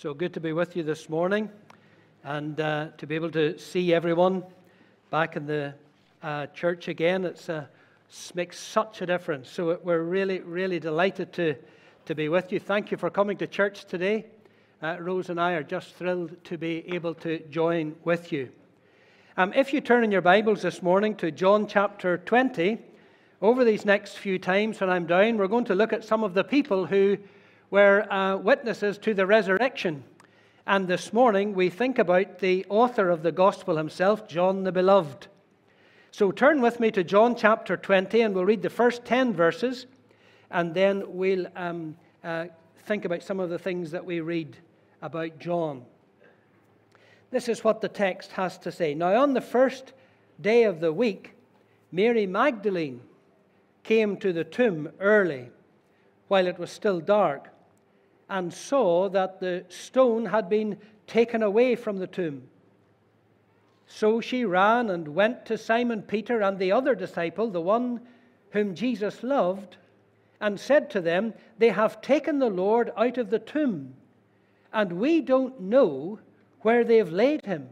So good to be with you this morning and uh, to be able to see everyone back in the uh, church again. It uh, makes such a difference. So we're really, really delighted to, to be with you. Thank you for coming to church today. Uh, Rose and I are just thrilled to be able to join with you. Um, if you turn in your Bibles this morning to John chapter 20, over these next few times when I'm down, we're going to look at some of the people who were uh, witnesses to the resurrection. And this morning we think about the author of the gospel himself, John the Beloved. So turn with me to John chapter 20, and we'll read the first 10 verses, and then we'll um, uh, think about some of the things that we read about John. This is what the text has to say. Now, on the first day of the week, Mary Magdalene came to the tomb early while it was still dark and saw that the stone had been taken away from the tomb. So she ran and went to Simon Peter and the other disciple, the one whom Jesus loved, and said to them, They have taken the Lord out of the tomb, and we don't know where they've laid him.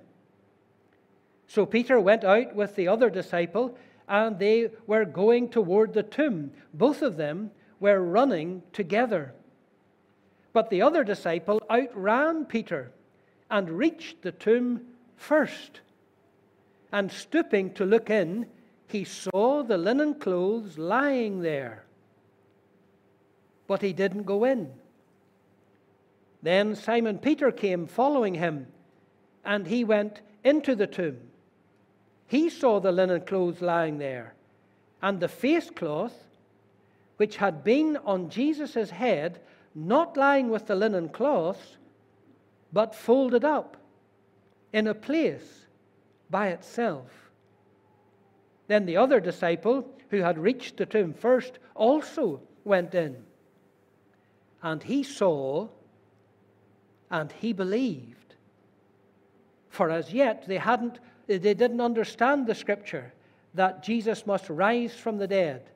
So Peter went out with the other disciple, and they were going toward the tomb. Both of them were running together. But the other disciple outran Peter and reached the tomb first. And stooping to look in, he saw the linen clothes lying there. But he didn't go in. Then Simon Peter came following him, and he went into the tomb. He saw the linen clothes lying there, and the face cloth which had been on Jesus' head not lying with the linen cloths, but folded up in a place by itself. Then the other disciple, who had reached the tomb first, also went in. And he saw and he believed. For as yet they hadn't they didn't understand the scripture that Jesus must rise from the dead.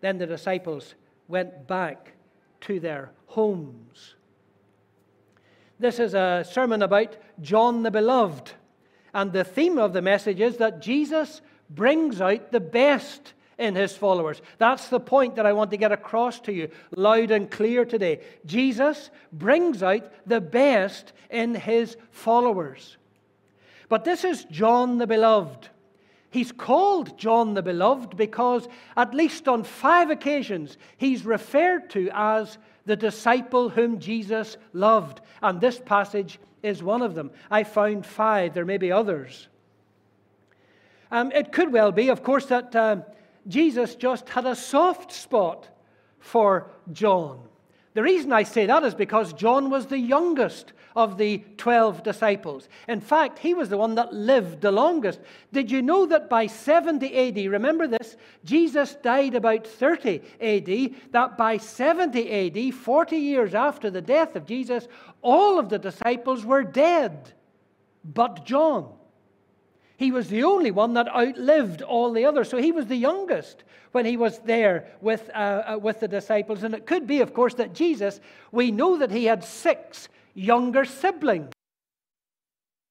Then the disciples went back to their homes. This is a sermon about John the Beloved. And the theme of the message is that Jesus brings out the best in his followers. That's the point that I want to get across to you loud and clear today. Jesus brings out the best in his followers. But this is John the Beloved. He's called John the Beloved because, at least on five occasions, he's referred to as the disciple whom Jesus loved. And this passage is one of them. I found five, there may be others. Um, it could well be, of course, that uh, Jesus just had a soft spot for John. The reason I say that is because John was the youngest of the 12 disciples. In fact, he was the one that lived the longest. Did you know that by 70 AD, remember this, Jesus died about 30 AD, that by 70 AD, 40 years after the death of Jesus, all of the disciples were dead but John. He was the only one that outlived all the others. So he was the youngest when he was there with, uh, uh, with the disciples. And it could be, of course, that Jesus, we know that he had six younger sibling.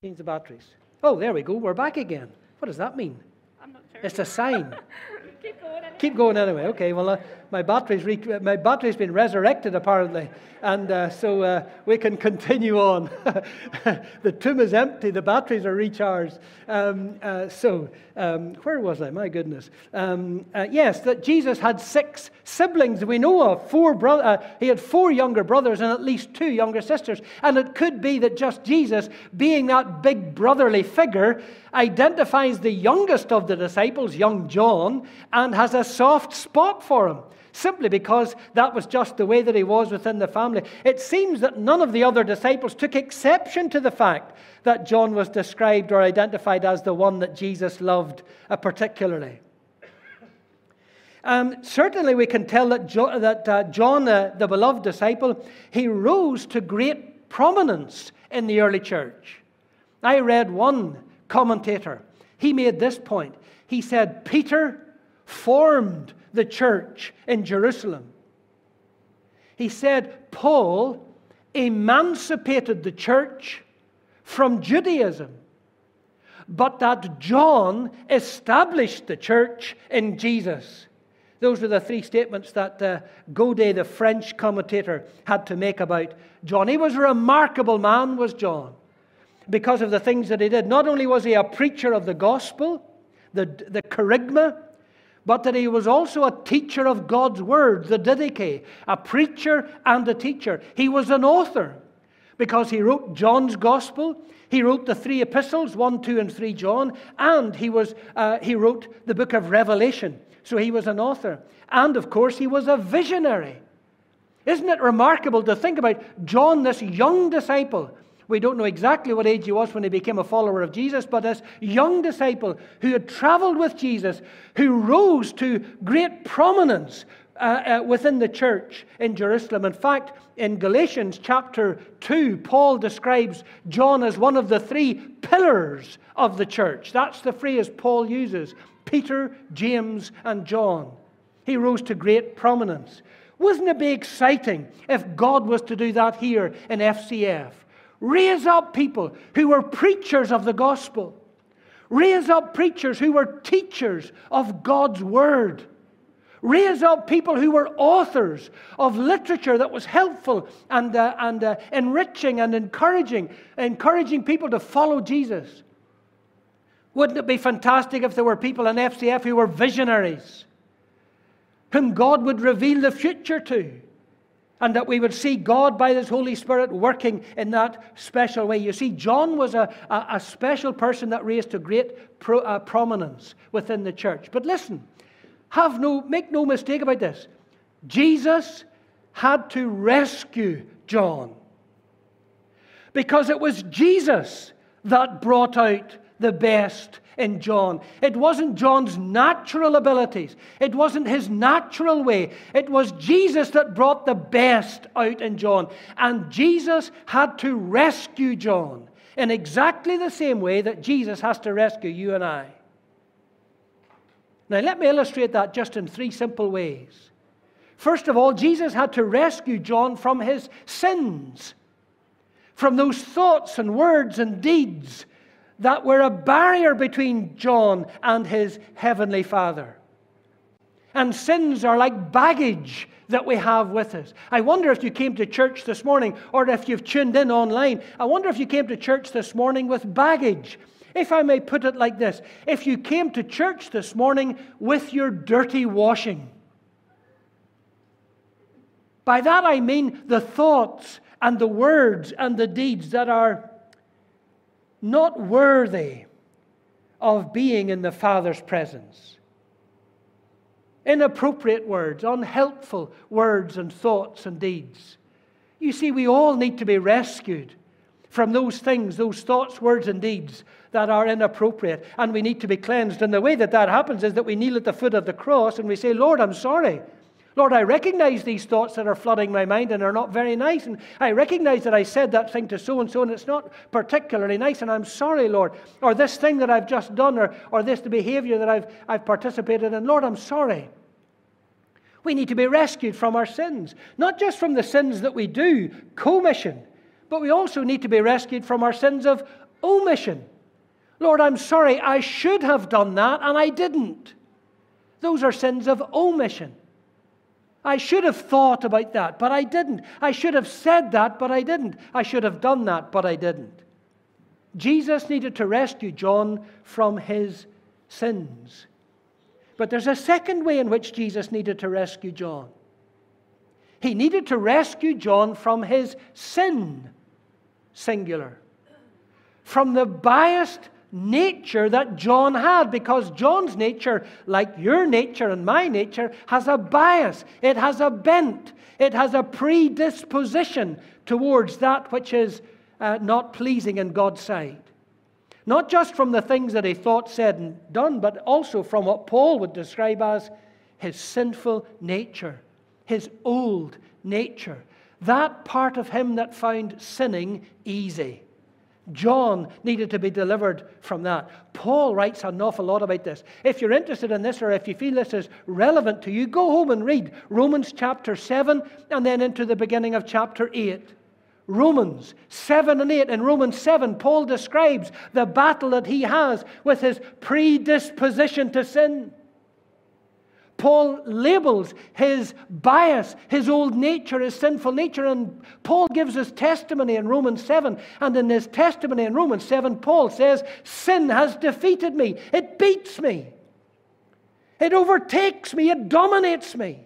Change the batteries. Oh, there we go. We're back again. What does that mean? I'm not sure. It's a sign. Keep going anyway. Keep going anyway. Okay, well, uh, my, battery's re- my battery's been resurrected apparently, and uh, so uh, we can continue on. the tomb is empty, the batteries are recharged. Um, uh, so, um, where was I? My goodness. Um, uh, yes, that Jesus had six siblings we know of. Four bro- uh, he had four younger brothers and at least two younger sisters. And it could be that just Jesus, being that big brotherly figure, identifies the youngest of the disciples, young John, and has a soft spot for him simply because that was just the way that he was within the family. It seems that none of the other disciples took exception to the fact that John was described or identified as the one that Jesus loved particularly. Um, certainly, we can tell that, jo- that uh, John, uh, the beloved disciple, he rose to great prominence in the early church. I read one commentator. He made this point. He said, Peter formed the church in Jerusalem. He said, Paul emancipated the church from Judaism, but that John established the church in Jesus. Those were the three statements that uh, Godet, the French commentator, had to make about John. He was a remarkable man, was John, because of the things that he did. Not only was he a preacher of the gospel, the, the kerygma, but that he was also a teacher of God's word, the Didache, a preacher and a teacher. He was an author because he wrote John's gospel. He wrote the three epistles, 1, 2, and 3 John, and he, was, uh, he wrote the book of Revelation. So he was an author. And of course, he was a visionary. Isn't it remarkable to think about John, this young disciple? We don't know exactly what age he was when he became a follower of Jesus, but this young disciple who had traveled with Jesus, who rose to great prominence uh, uh, within the church in Jerusalem. In fact, in Galatians chapter 2, Paul describes John as one of the three pillars of the church. That's the phrase Paul uses Peter, James, and John. He rose to great prominence. Wouldn't it be exciting if God was to do that here in FCF? Raise up people who were preachers of the gospel. Raise up preachers who were teachers of God's word. Raise up people who were authors of literature that was helpful and, uh, and uh, enriching and encouraging, encouraging people to follow Jesus. Wouldn't it be fantastic if there were people in FCF who were visionaries, whom God would reveal the future to, and that we would see God by His Holy Spirit working in that special way? You see, John was a, a, a special person that raised to great pro, uh, prominence within the church. But listen, have no, make no mistake about this. Jesus had to rescue John because it was Jesus that brought out the best in John. It wasn't John's natural abilities, it wasn't his natural way. It was Jesus that brought the best out in John. And Jesus had to rescue John in exactly the same way that Jesus has to rescue you and I. Now, let me illustrate that just in three simple ways. First of all, Jesus had to rescue John from his sins, from those thoughts and words and deeds that were a barrier between John and his heavenly Father. And sins are like baggage that we have with us. I wonder if you came to church this morning or if you've tuned in online. I wonder if you came to church this morning with baggage. If I may put it like this if you came to church this morning with your dirty washing, by that I mean the thoughts and the words and the deeds that are not worthy of being in the Father's presence. Inappropriate words, unhelpful words and thoughts and deeds. You see, we all need to be rescued from those things, those thoughts, words, and deeds that are inappropriate, and we need to be cleansed. And the way that that happens is that we kneel at the foot of the cross and we say, Lord, I'm sorry. Lord, I recognize these thoughts that are flooding my mind and are not very nice. And I recognize that I said that thing to so and so and it's not particularly nice. And I'm sorry, Lord. Or this thing that I've just done or, or this behavior that I've, I've participated in. Lord, I'm sorry. We need to be rescued from our sins, not just from the sins that we do, commission, but we also need to be rescued from our sins of omission. Lord, I'm sorry, I should have done that and I didn't. Those are sins of omission. I should have thought about that, but I didn't. I should have said that, but I didn't. I should have done that, but I didn't. Jesus needed to rescue John from his sins. But there's a second way in which Jesus needed to rescue John. He needed to rescue John from his sin, singular, from the biased nature that John had because John's nature, like your nature and my nature, has a bias, it has a bent, it has a predisposition towards that which is uh, not pleasing in God's sight. Not just from the things that he thought, said, and done, but also from what Paul would describe as his sinful nature, his old nature, that part of him that found sinning easy. John needed to be delivered from that. Paul writes an awful lot about this. If you're interested in this or if you feel this is relevant to you, go home and read Romans chapter 7 and then into the beginning of chapter 8. Romans 7 and 8. In Romans 7, Paul describes the battle that he has with his predisposition to sin. Paul labels his bias, his old nature, his sinful nature, and Paul gives his testimony in Romans 7. And in his testimony in Romans 7, Paul says, Sin has defeated me, it beats me, it overtakes me, it dominates me.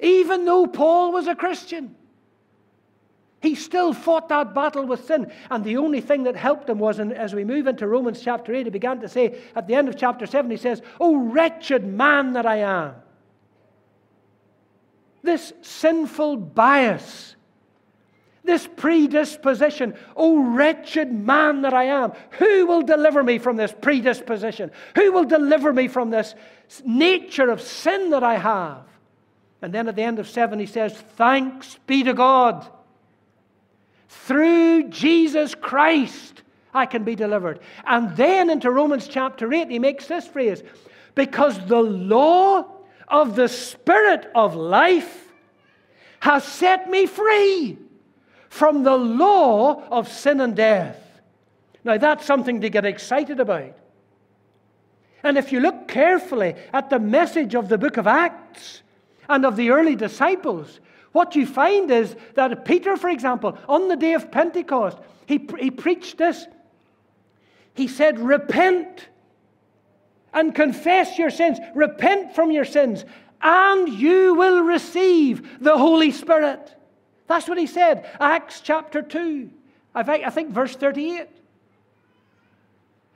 Even though Paul was a Christian. He still fought that battle with sin. And the only thing that helped him was, as we move into Romans chapter 8, he began to say, at the end of chapter 7, he says, Oh, wretched man that I am. This sinful bias, this predisposition, oh, wretched man that I am, who will deliver me from this predisposition? Who will deliver me from this nature of sin that I have? And then at the end of 7, he says, Thanks be to God through Jesus Christ, I can be delivered. And then into Romans chapter 8, he makes this phrase because the law of the Spirit of life has set me free from the law of sin and death. Now, that's something to get excited about. And if you look carefully at the message of the book of Acts and of the early disciples, what you find is that Peter, for example, on the day of Pentecost, he, he preached this. He said, Repent and confess your sins. Repent from your sins, and you will receive the Holy Spirit. That's what he said. Acts chapter 2, I think, verse 38.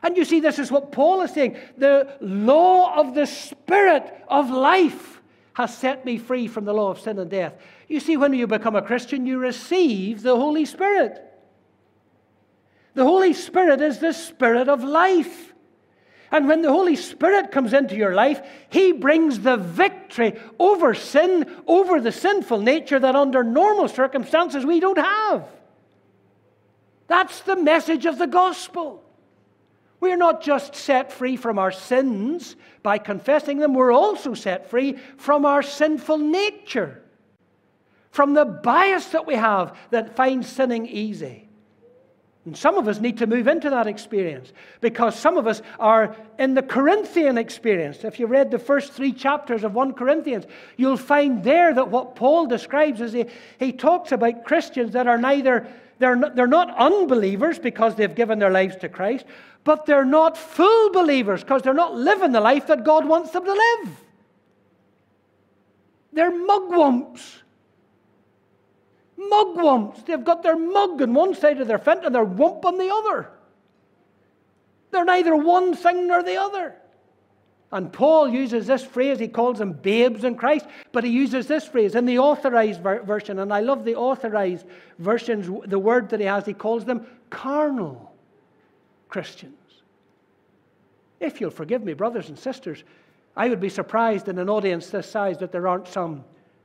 And you see, this is what Paul is saying. The law of the Spirit of life has set me free from the law of sin and death. You see, when you become a Christian, you receive the Holy Spirit. The Holy Spirit is the Spirit of life. And when the Holy Spirit comes into your life, He brings the victory over sin, over the sinful nature that under normal circumstances we don't have. That's the message of the gospel. We're not just set free from our sins by confessing them, we're also set free from our sinful nature from the bias that we have that finds sinning easy. And some of us need to move into that experience because some of us are in the Corinthian experience. If you read the first three chapters of 1 Corinthians, you'll find there that what Paul describes is he, he talks about Christians that are neither, they're not, they're not unbelievers because they've given their lives to Christ, but they're not full believers because they're not living the life that God wants them to live. They're mugwumps mugwumps. They've got their mug on one side of their fence and their wump on the other. They're neither one thing nor the other. And Paul uses this phrase, he calls them babes in Christ, but he uses this phrase in the authorized ver- version, and I love the authorized versions, the word that he has, he calls them carnal Christians. If you'll forgive me, brothers and sisters, I would be surprised in an audience this size that there aren't some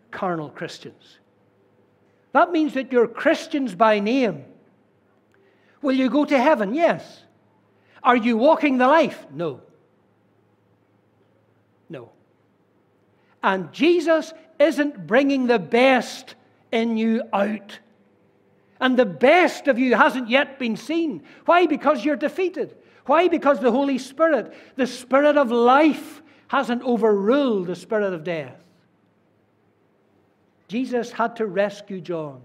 carnal Christians. That means that you're Christians by name. Will you go to heaven? Yes. Are you walking the life? No. No. And Jesus isn't bringing the best in you out. And the best of you hasn't yet been seen. Why? Because you're defeated. Why? Because the Holy Spirit, the Spirit of life, hasn't overruled the Spirit of death. Jesus had to rescue John.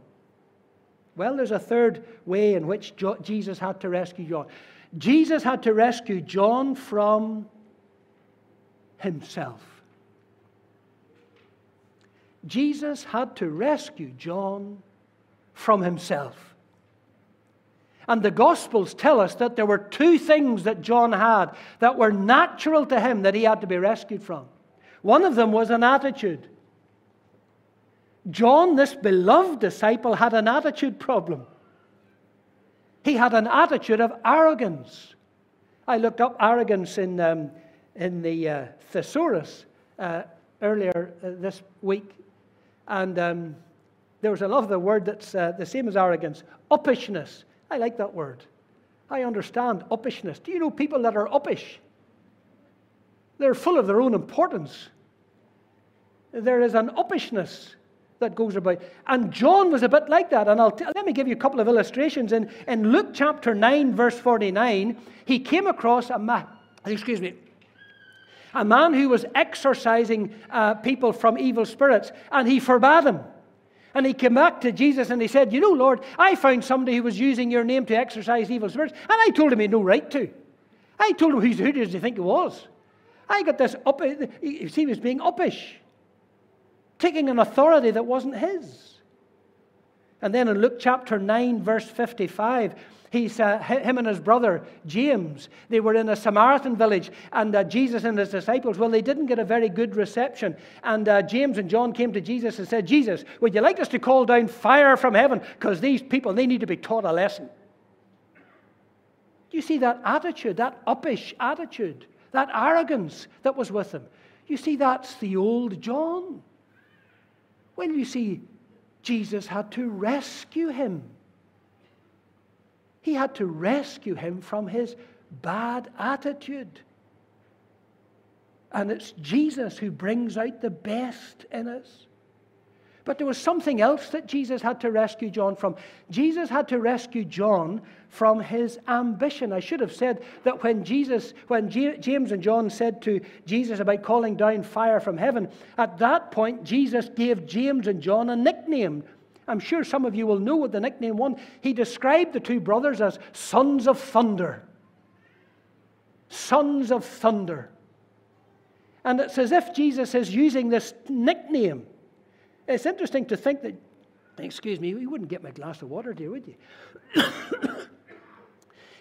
Well, there's a third way in which Jesus had to rescue John. Jesus had to rescue John from himself. Jesus had to rescue John from himself. And the Gospels tell us that there were two things that John had that were natural to him that he had to be rescued from. One of them was an attitude. John, this beloved disciple, had an attitude problem. He had an attitude of arrogance. I looked up arrogance in, um, in the uh, thesaurus uh, earlier uh, this week, and um, there was another word that's uh, the same as arrogance uppishness. I like that word. I understand uppishness. Do you know people that are uppish? They're full of their own importance. There is an uppishness that goes about. And John was a bit like that. And I'll t- let me give you a couple of illustrations. In, in Luke chapter 9, verse 49, he came across a man, excuse me, a man who was exorcising uh, people from evil spirits, and he forbade them. And he came back to Jesus and he said, You know, Lord, I found somebody who was using your name to exorcise evil spirits, and I told him he had no right to. I told him, Who does he think he was? I got this up, he was being uppish taking an authority that wasn't his. And then in Luke chapter 9, verse 55, he's, uh, him and his brother James, they were in a Samaritan village, and uh, Jesus and his disciples, well, they didn't get a very good reception. And uh, James and John came to Jesus and said, Jesus, would you like us to call down fire from heaven? Because these people, they need to be taught a lesson. You see that attitude, that uppish attitude, that arrogance that was with them? You see, that's the old John. Well, you see, Jesus had to rescue him. He had to rescue him from his bad attitude. And it's Jesus who brings out the best in us. But there was something else that Jesus had to rescue John from. Jesus had to rescue John from his ambition. I should have said that when Jesus, when James and John said to Jesus about calling down fire from heaven, at that point Jesus gave James and John a nickname. I'm sure some of you will know what the nickname was. He described the two brothers as sons of thunder. Sons of thunder. And it's as if Jesus is using this nickname it's interesting to think that, excuse me, you wouldn't get my glass of water, dear, would you?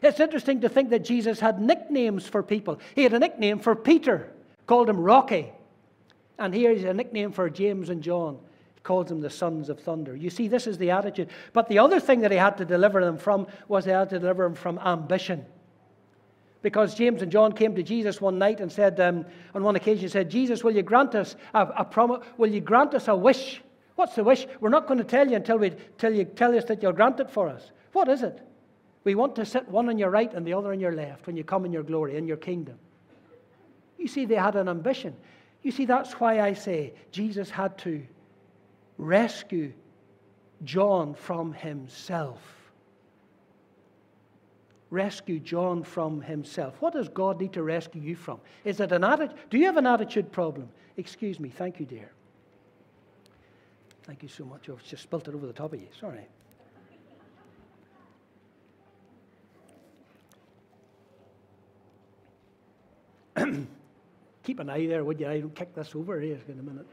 it's interesting to think that Jesus had nicknames for people. He had a nickname for Peter, called him Rocky. And here is a nickname for James and John. Calls them the sons of thunder. You see, this is the attitude. But the other thing that he had to deliver them from was he had to deliver them from ambition because James and John came to Jesus one night and said, um, on one occasion, said, Jesus, will you grant us a, a promise? Will you grant us a wish? What's the wish? We're not going to tell you until we tell you tell us that you'll grant it for us. What is it? We want to sit one on your right and the other on your left when you come in your glory, in your kingdom. You see, they had an ambition. You see, that's why I say Jesus had to rescue John from himself rescue John from himself. What does God need to rescue you from? Is it an attitude? Do you have an attitude problem? Excuse me. Thank you, dear. Thank you so much. I've just spilt it over the top of you. Sorry. Keep an eye there, would you? I don't kick this over here in a minute.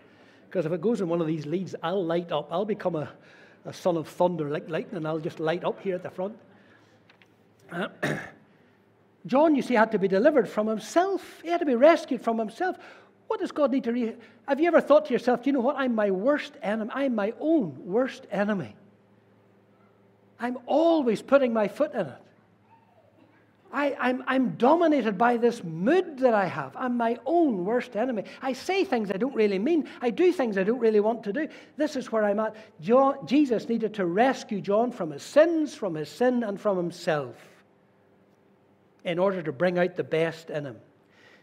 Because if it goes in one of these leads, I'll light up. I'll become a, a son of thunder like lightning. And I'll just light up here at the front. John, you see, had to be delivered from himself. He had to be rescued from himself. What does God need to re- Have you ever thought to yourself, do you know what? I'm my worst enemy. I'm my own worst enemy. I'm always putting my foot in it. I, I'm, I'm dominated by this mood that I have. I'm my own worst enemy. I say things I don't really mean. I do things I don't really want to do. This is where I'm at. John, Jesus needed to rescue John from his sins, from his sin, and from himself in order to bring out the best in him.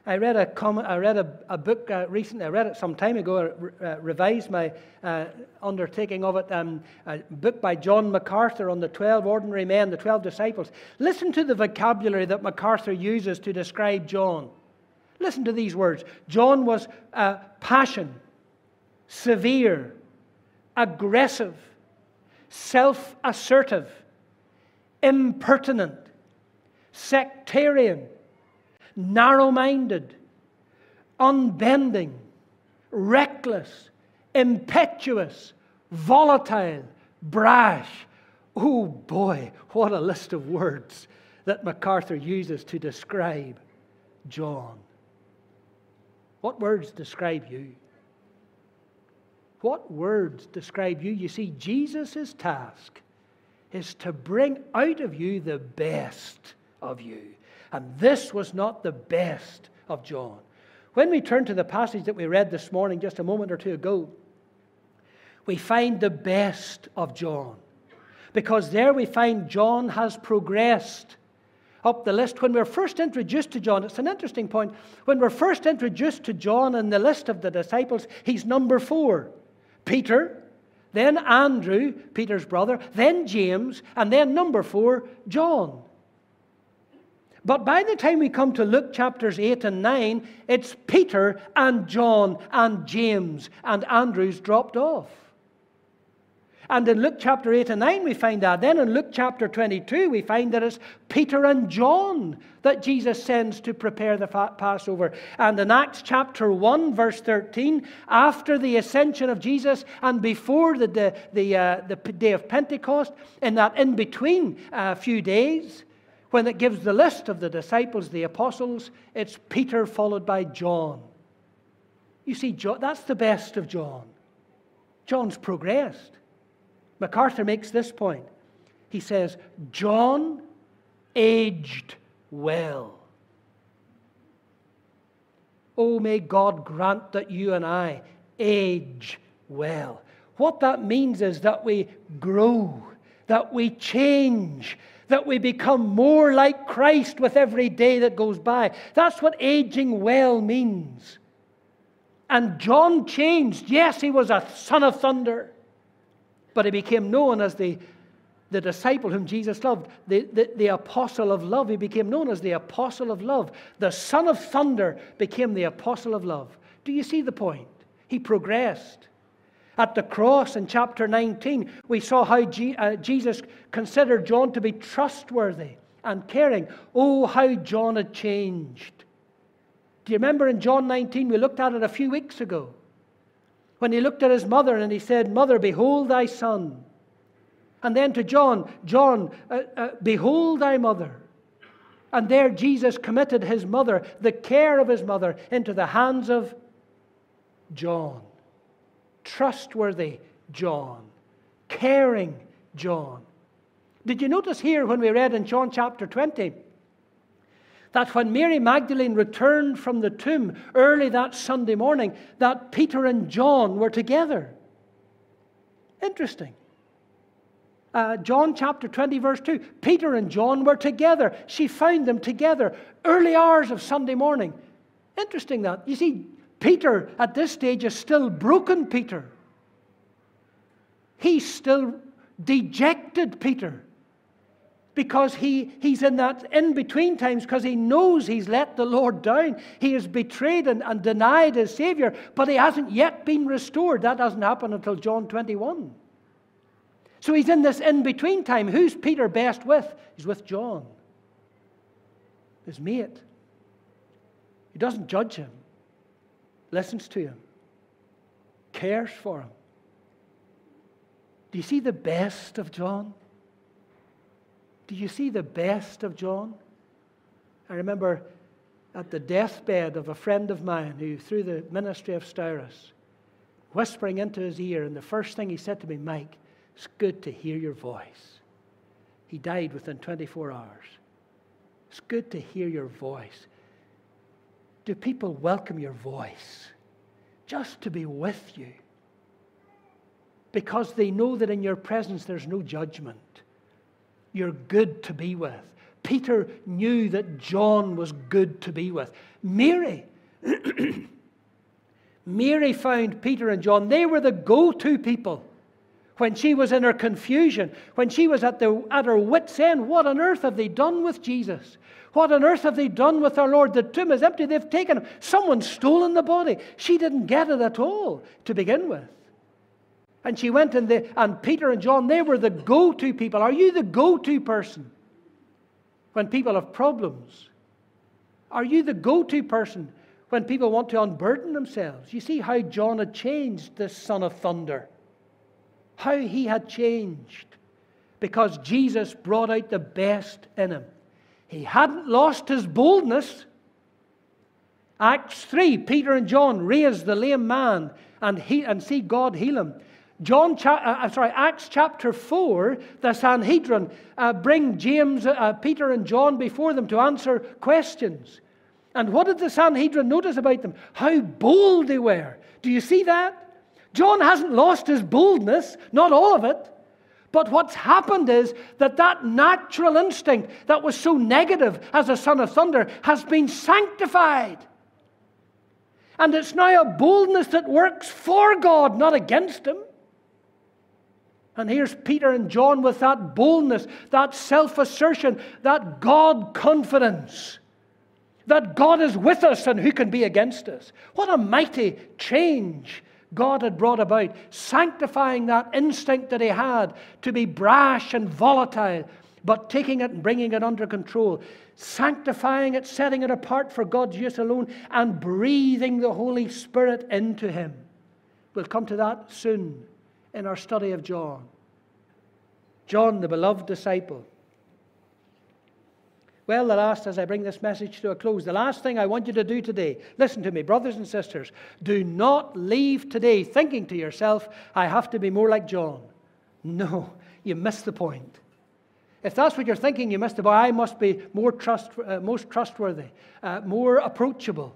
I read a, comment, I read a, a book uh, recently, I read it some time ago, I uh, revised my uh, undertaking of it, um, a book by John MacArthur on the 12 ordinary men, the 12 disciples. Listen to the vocabulary that MacArthur uses to describe John. Listen to these words John was uh, passion, severe, aggressive, self assertive, impertinent, sectarian, narrow minded, unbending, reckless, impetuous, volatile, brash. Oh boy, what a list of words that MacArthur uses to describe John. What words describe you? What words describe you? You see, Jesus' task is to bring out of you the best of you. And this was not the best of John. When we turn to the passage that we read this morning, just a moment or two ago, we find the best of John. Because there we find John has progressed up the list. When we're first introduced to John, it's an interesting point. When we're first introduced to John in the list of the disciples, he's number four. Peter, then Andrew, Peter's brother, then James, and then number four, John. But by the time we come to Luke chapters 8 and 9, it's Peter and John and James and Andrew's dropped off. And in Luke chapter 8 and 9, we find that. Then in Luke chapter 22, we find that it's Peter and John that Jesus sends to prepare the Passover. And in Acts chapter 1, verse 13, after the ascension of Jesus and before the, the, the, uh, the day of Pentecost, in that in between uh, few days, when it gives the list of the disciples, the apostles, it's Peter followed by John. You see, that's the best of John. John's progressed. MacArthur makes this point. He says, John aged well. Oh, may God grant that you and I age well. What that means is that we grow, that we change, that we become more like Christ with every day that goes by. That's what aging well means. And John changed. Yes, he was a son of thunder. But he became known as the, the disciple whom Jesus loved, the, the, the apostle of love. He became known as the apostle of love. The son of thunder became the apostle of love. Do you see the point? He progressed. At the cross in chapter 19, we saw how uh, Jesus considered John to be trustworthy and caring. Oh, how John had changed. Do you remember in John 19? We looked at it a few weeks ago when he looked at his mother and he said, Mother, behold thy son. And then to John, John, uh, uh, behold thy mother. And there Jesus committed his mother, the care of his mother, into the hands of John. Trustworthy John. Caring John. Did you notice here when we read in John chapter 20? that when Mary Magdalene returned from the tomb early that Sunday morning, that Peter and John were together. Interesting. Uh, John chapter 20, verse 2. Peter and John were together. She found them together early hours of Sunday morning. Interesting that. You see, Peter at this stage is still broken Peter. He's still dejected Peter because he, he's in that in between times because he knows he's let the Lord down. He has betrayed and, and denied his Savior, but he hasn't yet been restored. That doesn't happen until John 21. So he's in this in between time. Who's Peter best with? He's with John, his mate. He doesn't judge him, listens to him, cares for him. Do you see the best of John? Do you see the best of John? I remember at the deathbed of a friend of mine who, through the ministry of Styrus, whispering into his ear, and the first thing he said to me, Mike, it's good to hear your voice. He died within 24 hours. It's good to hear your voice. Do people welcome your voice just to be with you? Because they know that in your presence there's no judgment. You're good to be with. Peter knew that John was good to be with. Mary, Mary found Peter and John. They were the go to people when she was in her confusion, when she was at, the, at her wits' end. What on earth have they done with Jesus? What on earth have they done with our Lord? The tomb is empty. They've taken him. Someone's stolen the body. She didn't get it at all to begin with. And she went and, the, and Peter and John, they were the go to people. Are you the go to person when people have problems? Are you the go to person when people want to unburden themselves? You see how John had changed, this son of thunder. How he had changed because Jesus brought out the best in him. He hadn't lost his boldness. Acts 3, Peter and John raised the lame man and, he, and see God heal him. John, uh, uh, sorry, Acts chapter 4, the Sanhedrin uh, bring James, uh, Peter, and John before them to answer questions. And what did the Sanhedrin notice about them? How bold they were. Do you see that? John hasn't lost his boldness, not all of it. But what's happened is that that natural instinct that was so negative as a son of thunder has been sanctified. And it's now a boldness that works for God, not against Him. And here's Peter and John with that boldness, that self assertion, that God confidence that God is with us and who can be against us. What a mighty change God had brought about, sanctifying that instinct that he had to be brash and volatile, but taking it and bringing it under control, sanctifying it, setting it apart for God's use alone, and breathing the Holy Spirit into him. We'll come to that soon in our study of John. John, the beloved disciple. Well, the last, as I bring this message to a close, the last thing I want you to do today, listen to me, brothers and sisters, do not leave today thinking to yourself, I have to be more like John. No, you missed the point. If that's what you're thinking, you missed the point. I must be more trust, uh, most trustworthy, uh, more approachable.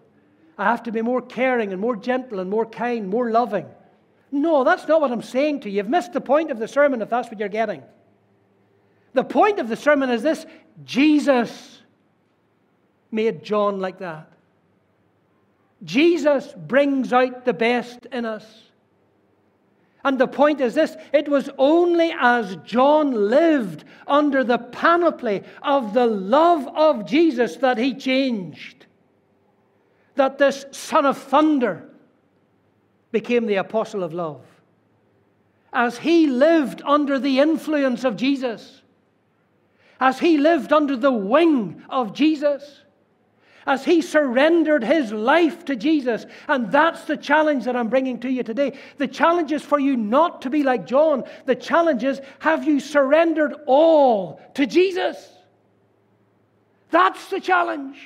I have to be more caring and more gentle and more kind, more loving. No, that's not what I'm saying to you. You've missed the point of the sermon if that's what you're getting. The point of the sermon is this Jesus made John like that. Jesus brings out the best in us. And the point is this it was only as John lived under the panoply of the love of Jesus that he changed. That this son of thunder became the apostle of love. As he lived under the influence of Jesus, as he lived under the wing of Jesus, as he surrendered his life to Jesus. And that's the challenge that I'm bringing to you today. The challenge is for you not to be like John. The challenge is have you surrendered all to Jesus? That's the challenge.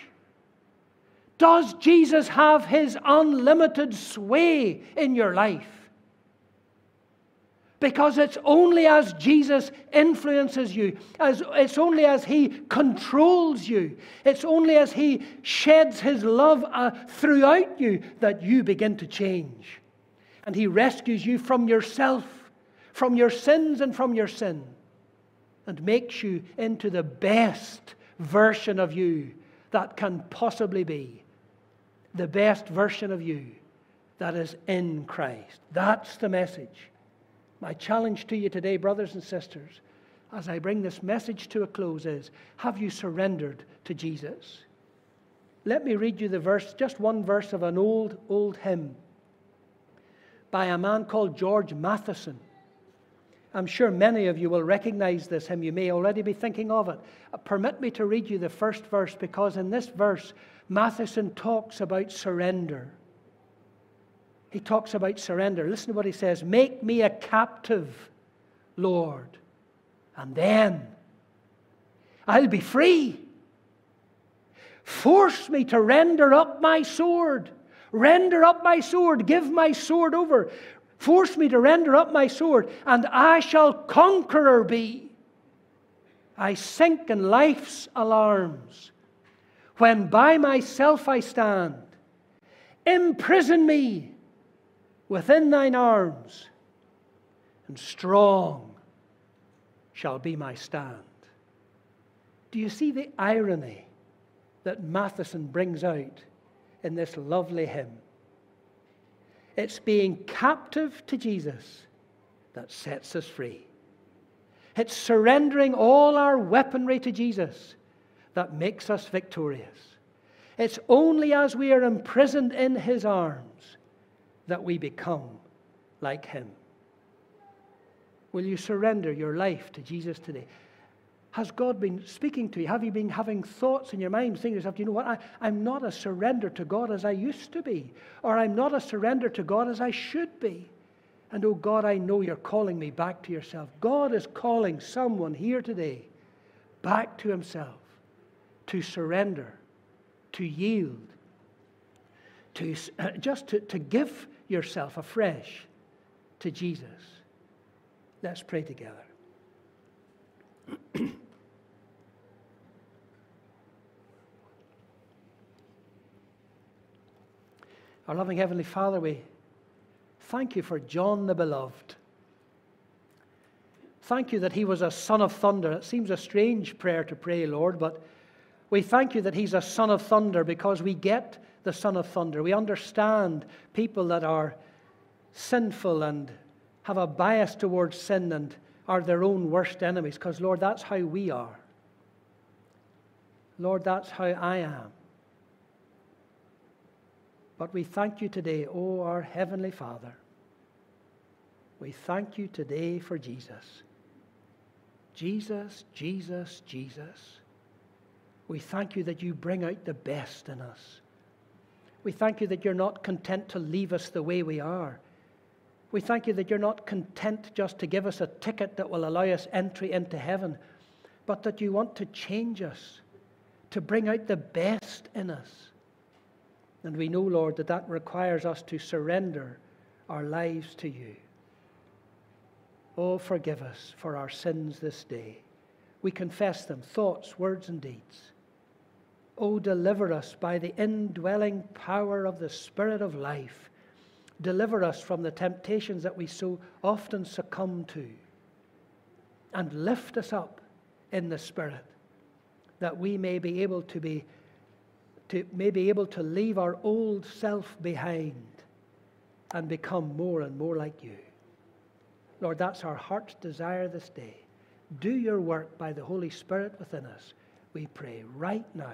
Does Jesus have his unlimited sway in your life? Because it's only as Jesus influences you, as it's only as He controls you, it's only as He sheds His love uh, throughout you that you begin to change. And He rescues you from yourself, from your sins and from your sin, and makes you into the best version of you that can possibly be. The best version of you that is in Christ. That's the message. My challenge to you today, brothers and sisters, as I bring this message to a close, is have you surrendered to Jesus? Let me read you the verse, just one verse of an old, old hymn by a man called George Matheson. I'm sure many of you will recognize this hymn. You may already be thinking of it. Uh, permit me to read you the first verse because in this verse, Matheson talks about surrender he talks about surrender. Listen to what he says Make me a captive, Lord, and then I'll be free. Force me to render up my sword. Render up my sword. Give my sword over. Force me to render up my sword, and I shall conqueror be. I sink in life's alarms. When by myself I stand, imprison me within thine arms, and strong shall be my stand. Do you see the irony that Matheson brings out in this lovely hymn? It's being captive to Jesus that sets us free. It's surrendering all our weaponry to Jesus that makes us victorious. It's only as we are imprisoned in his arms that we become like him. Will you surrender your life to Jesus today? Has God been speaking to you? Have you been having thoughts in your mind, saying to yourself, you know what? I, I'm not a surrender to God as I used to be, or I'm not a surrender to God as I should be. And oh God, I know you're calling me back to yourself. God is calling someone here today back to himself, to surrender, to yield, to uh, just to, to give yourself afresh to Jesus. Let's pray together. Our loving Heavenly Father, we thank you for John the Beloved. Thank you that he was a son of thunder. It seems a strange prayer to pray, Lord, but we thank you that he's a son of thunder because we get the son of thunder. We understand people that are sinful and have a bias towards sin and are their own worst enemies, because, Lord, that's how we are. Lord, that's how I am. But we thank you today, O our Heavenly Father. We thank you today for Jesus. Jesus, Jesus, Jesus. We thank you that you bring out the best in us. We thank you that you're not content to leave us the way we are. We thank you that you're not content just to give us a ticket that will allow us entry into heaven, but that you want to change us, to bring out the best in us. And we know, Lord, that that requires us to surrender our lives to you. Oh, forgive us for our sins this day. We confess them, thoughts, words, and deeds. Oh, deliver us by the indwelling power of the Spirit of life. Deliver us from the temptations that we so often succumb to. And lift us up in the Spirit that we may be able to be to may be able to leave our old self behind and become more and more like you. Lord, that's our heart's desire this day. Do your work by the Holy Spirit within us, we pray right now.